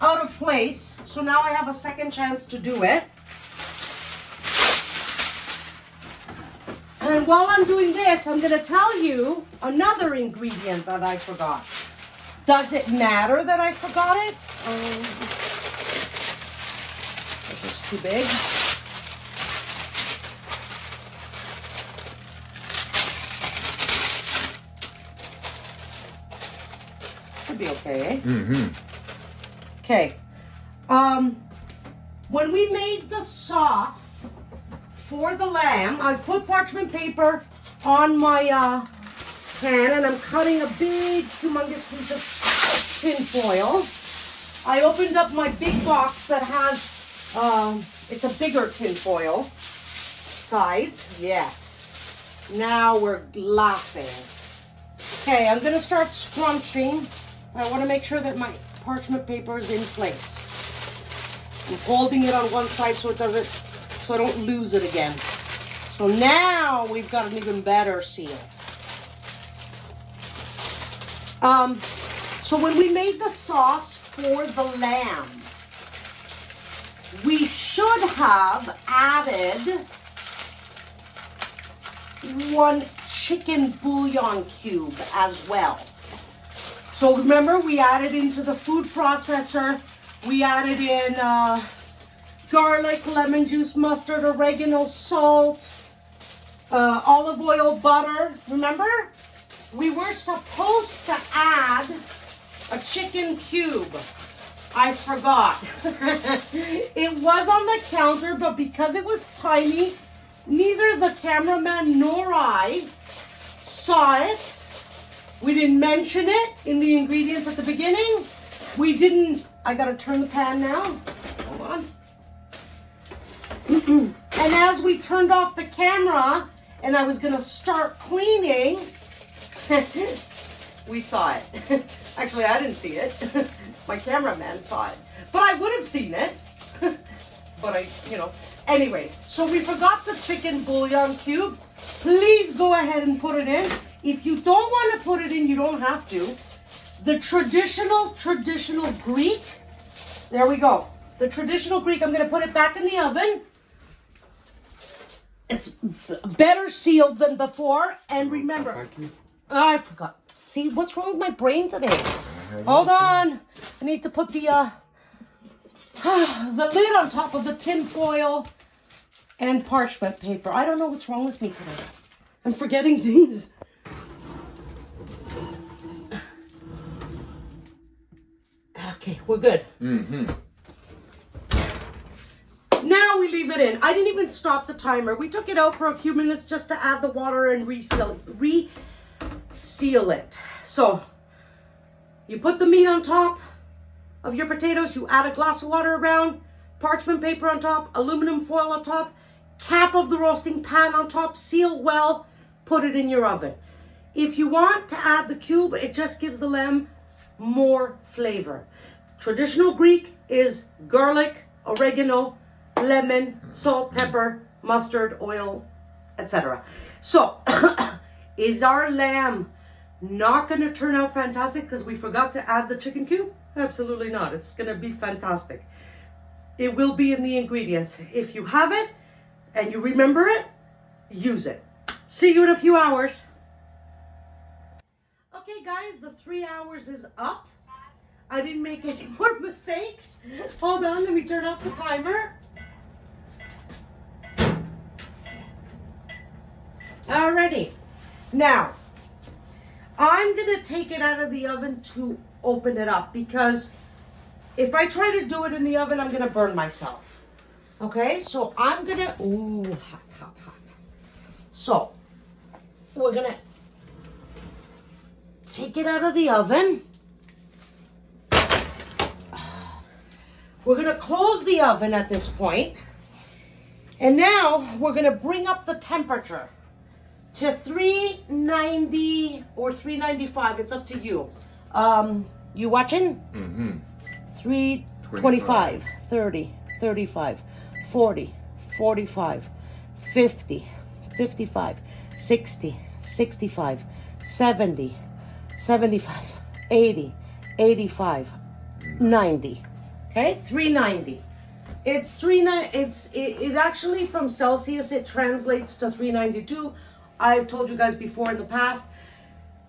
out of place. So now I have a second chance to do it. And while I'm doing this, I'm going to tell you another ingredient that I forgot. Does it matter that I forgot it? Um, this is too big. Should be okay. Mm-hmm. Okay. Um, when we made the sauce for the lamb, I put parchment paper on my uh, pan and I'm cutting a big, humongous piece of tin foil. I opened up my big box that has, um, it's a bigger tin foil size. Yes. Now we're laughing. Okay, I'm gonna start scrunching. I want to make sure that my parchment paper is in place. I'm holding it on one side so it doesn't, so I don't lose it again. So now we've got an even better seal. Um, so when we made the sauce for the lamb, we should have added one chicken bouillon cube as well. So remember, we added into the food processor, we added in uh, garlic, lemon juice, mustard, oregano, salt, uh, olive oil, butter. Remember? We were supposed to add a chicken cube. I forgot. [laughs] it was on the counter, but because it was tiny, neither the cameraman nor I saw it. We didn't mention it in the ingredients at the beginning. We didn't, I gotta turn the pan now. Hold on. [clears throat] and as we turned off the camera and I was gonna start cleaning, [laughs] we saw it. [laughs] Actually, I didn't see it. [laughs] My cameraman saw it. But I would have seen it. but I, you know. Anyways, so we forgot the chicken bouillon cube. Please go ahead and put it in. If you don't want to put it in, you don't have to. The traditional, traditional Greek. There we go. The traditional Greek, I'm going to put it back in the oven. It's better sealed than before. And remember, Thank you. Oh, I forgot. See, what's wrong with my brain today? Hold on. I need to put the uh, [sighs] the lid on top of the tin foil and parchment paper. I don't know what's wrong with me today. I'm forgetting [laughs] things. Okay, we're good. Mm-hmm. Now we leave it in. I didn't even stop the timer. We took it out for a few minutes just to add the water and reseal re-seal it. So you put the meat on top of your potatoes. You add a glass of water around, parchment paper on top, aluminum foil on top, cap of the roasting pan on top, seal well, put it in your oven. If you want to add the cube, it just gives the lamb more flavor. Traditional Greek is garlic, oregano, lemon, salt, pepper, mustard, oil, etc. So, [coughs] is our lamb Not going to turn out fantastic because we forgot to add the chicken cube? Absolutely not. It's going to be fantastic. It will be in the ingredients. If you have it and you remember it, use it. See you in a few hours. Okay, guys, the three hours is up. I didn't make any [laughs] more mistakes. Hold on, let me turn off the timer. Alrighty. Now, I'm gonna take it out of the oven to open it up because if I try to do it in the oven, I'm gonna burn myself. Okay, so I'm gonna, ooh, hot, hot, hot. So, we're gonna take it out of the oven. We're gonna close the oven at this point. And now we're gonna bring up the temperature to 390 or 395. It's up to you. Um, you watching? Mm-hmm. 325, 30, 35, 40, 45, 50, 55, 60, 65, 70, 75, 80, 85, 90. Okay, 390. It's three nine. It's it, it actually from Celsius it translates to 392. I've told you guys before in the past.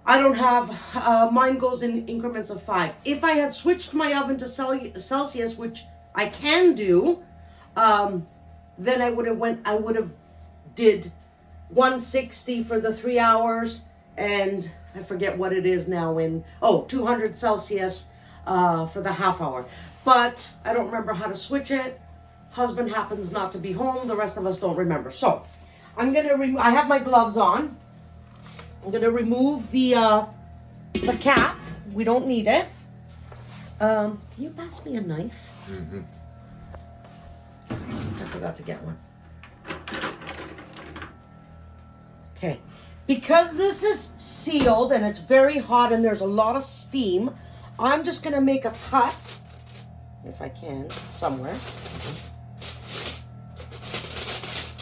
I don't have uh, mine goes in increments of five. If I had switched my oven to Celsius, which I can do, um, then I would have went. I would have did 160 for the three hours, and I forget what it is now in oh 200 Celsius uh, for the half hour. But I don't remember how to switch it. Husband happens not to be home. The rest of us don't remember. So I'm gonna. I have my gloves on. I'm gonna remove the uh, the cap. We don't need it. Um, can you pass me a knife? Mm-hmm. I forgot to get one. Okay. Because this is sealed and it's very hot and there's a lot of steam, I'm just going to make a cut, if I can, somewhere.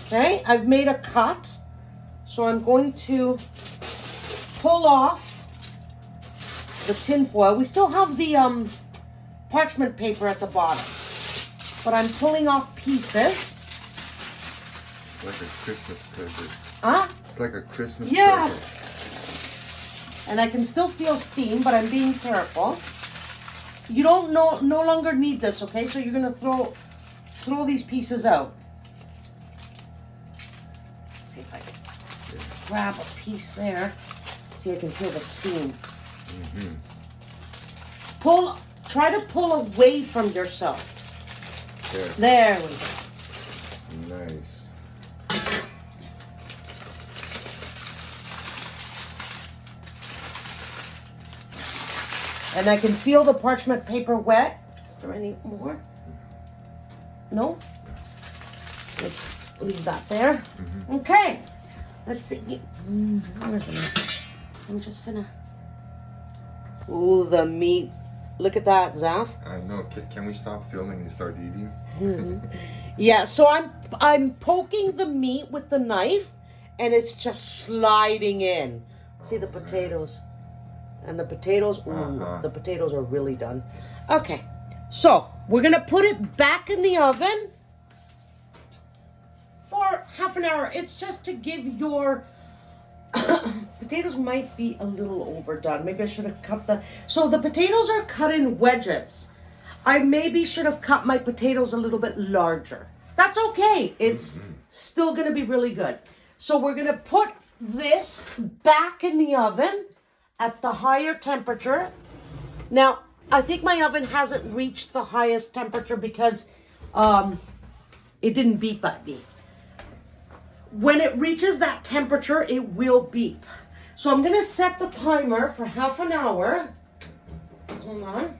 Okay, I've made a cut. So I'm going to pull off the tin foil. We still have the um, parchment paper at the bottom. But I'm pulling off pieces. Like a Christmas present. Huh? It's like a Christmas Yeah. present. and I can still feel steam, but I'm being careful. You don't no no longer need this, okay? So you're gonna throw throw these pieces out. Let's see if I can grab a piece there. See, I can feel the steam. Mm-hmm. Pull. Try to pull away from yourself. There. There we go. Nice. And I can feel the parchment paper wet. Is there any more? No? Let's leave that there. Mm-hmm. Okay. Let's see. Mm, where's the meat? I'm just gonna. Ooh, the meat. Look at that, Zaf. Uh, I know. Can, can we stop filming and start eating? Mm-hmm. [laughs] Yeah, so I'm I'm poking the meat with the knife, and it's just sliding in. See the potatoes, and the potatoes. Ooh, Uh-huh. the potatoes are really done. Okay, so we're gonna put it back in the oven for half an hour. It's just to give your [coughs] potatoes might be a little overdone. Maybe I should have cut the. So the potatoes are cut in wedges. I maybe should have cut my potatoes a little bit larger. That's okay. It's still going to be really good. So we're to put this back in the oven at the higher temperature. Now, I think my oven hasn't reached the highest temperature because um, it didn't beep at me. When it reaches that temperature, it will beep. So I'm to set the timer for half an hour. Hold on.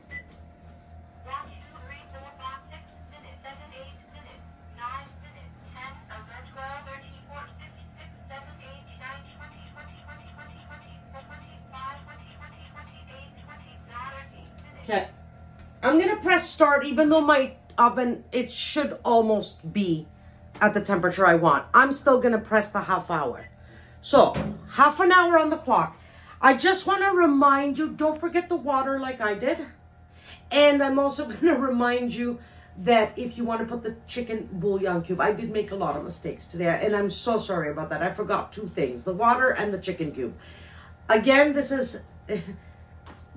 Okay. I'm gonna press start even though my oven, it should almost be at the temperature I want. I'm still gonna press the half hour. So, half an hour on the clock. I just want to remind you don't forget the water like I did. And I'm also [laughs] going to remind you that if you want to put the chicken bouillon cube, I did make a lot of mistakes today, and I'm so sorry about that. I forgot two things the water and the chicken cube. Again, this is. [laughs]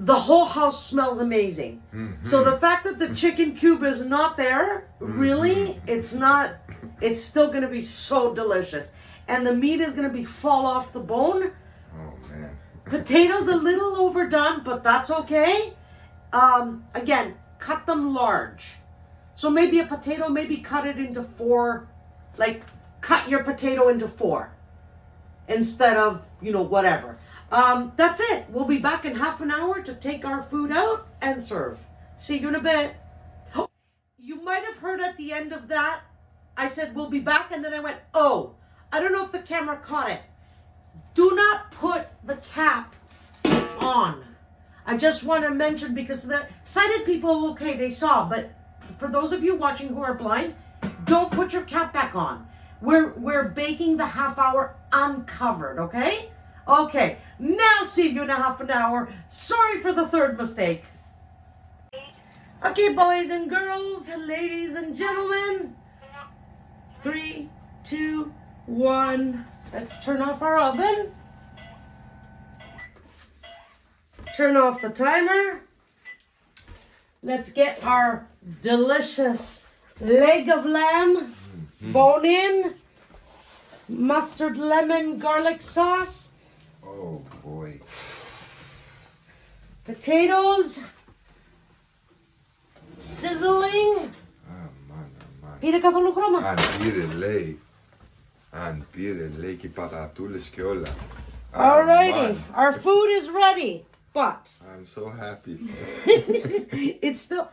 The whole house smells amazing. Mm-hmm. So the fact that the mm-hmm. chicken cube is not there, really, mm-hmm. it's not, it's still going to be so delicious. And the meat is going to be fall off the bone. Oh man. Potatoes a little overdone, but that's okay. Um, again, cut them large. So maybe a potato, maybe cut it into four, like cut your potato into four instead of, you know, whatever. Um, that's it. We'll be back in half an hour to take our food out and serve. See you in a bit. [gasps] You might have heard at the end of that, I said we'll be back, and then I went, oh, I don't know if the camera caught it. Do not put the cap on. I just want to mention because the sighted people, okay, they saw, but for those of you watching who are blind, don't put your cap back on. We're we're baking the half hour uncovered, okay? Okay, now see you in a half an hour. Sorry for the third mistake. Okay, boys and girls, ladies and gentlemen. Three, two, one. Let's turn off our oven. Turn off the timer. Let's get our delicious leg of lamb, mm-hmm. bone in, mustard, lemon, garlic sauce, Oh boy. potatoes, sizzling. Ah man, ah man. Πήρε καθόλου χρώμα. Αν πήρε λέει. Αν πήρε λέει και οι πατατούλες και όλα. Ah, Alrighty, man. our food is ready, but [laughs] I'm so happy. [laughs] it's still.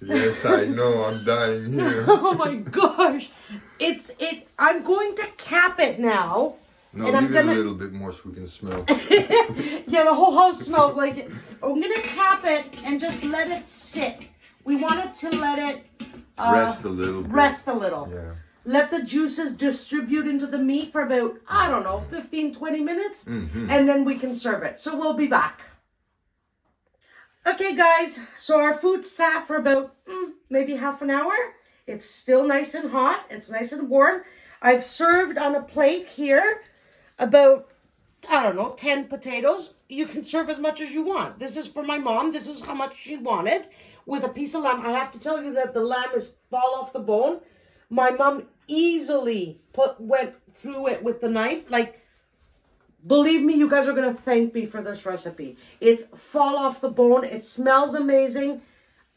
yes, I know. I'm dying [laughs] here. Oh my gosh, it's it. I'm going to cap it now. No, And I'm gonna- a little bit more so we can smell. [laughs] yeah, the whole house smells like it. I'm gonna cap it and just let it sit. We want it to let it uh, Rest a little bit. Rest a little. Yeah. Let the juices distribute into the meat for about, I don't know, 15, 20 minutes. Mhm. And then we can serve it. So we'll be back. Okay, guys. So our food sat for about mm, maybe half an hour. It's still nice and hot. It's nice and warm. I've served on a plate here about, I don't know, 10 potatoes. You can serve as much as you want. This is for my mom. This is how much she wanted with a piece of lamb. I have to tell you that the lamb is fall off the bone. My mom easily put went through it with the knife. Like, believe me, you guys are gonna thank me for this recipe. It's fall off the bone. It smells amazing.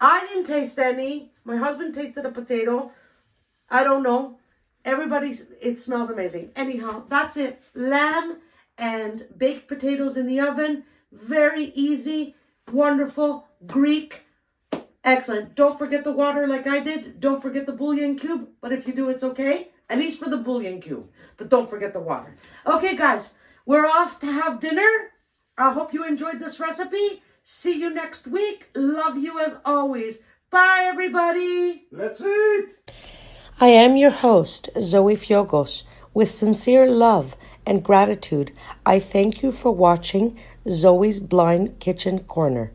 I didn't taste any. My husband tasted a potato. I don't know. Everybody's, it smells amazing. Anyhow, that's it. Lamb and baked potatoes in the oven. Very easy, wonderful, Greek. Excellent. Don't forget the water like I did. Don't forget the bouillon cube. But if you do, it's okay. At least for the bouillon cube. But don't forget the water. Okay, guys, we're off to have dinner. I hope you enjoyed this recipe. See you next week. Love you as always. Bye, everybody. Let's eat! I am your host, Zoe Fiogos. With sincere love and gratitude, I thank you for watching Zoe's Blind Kitchen Corner.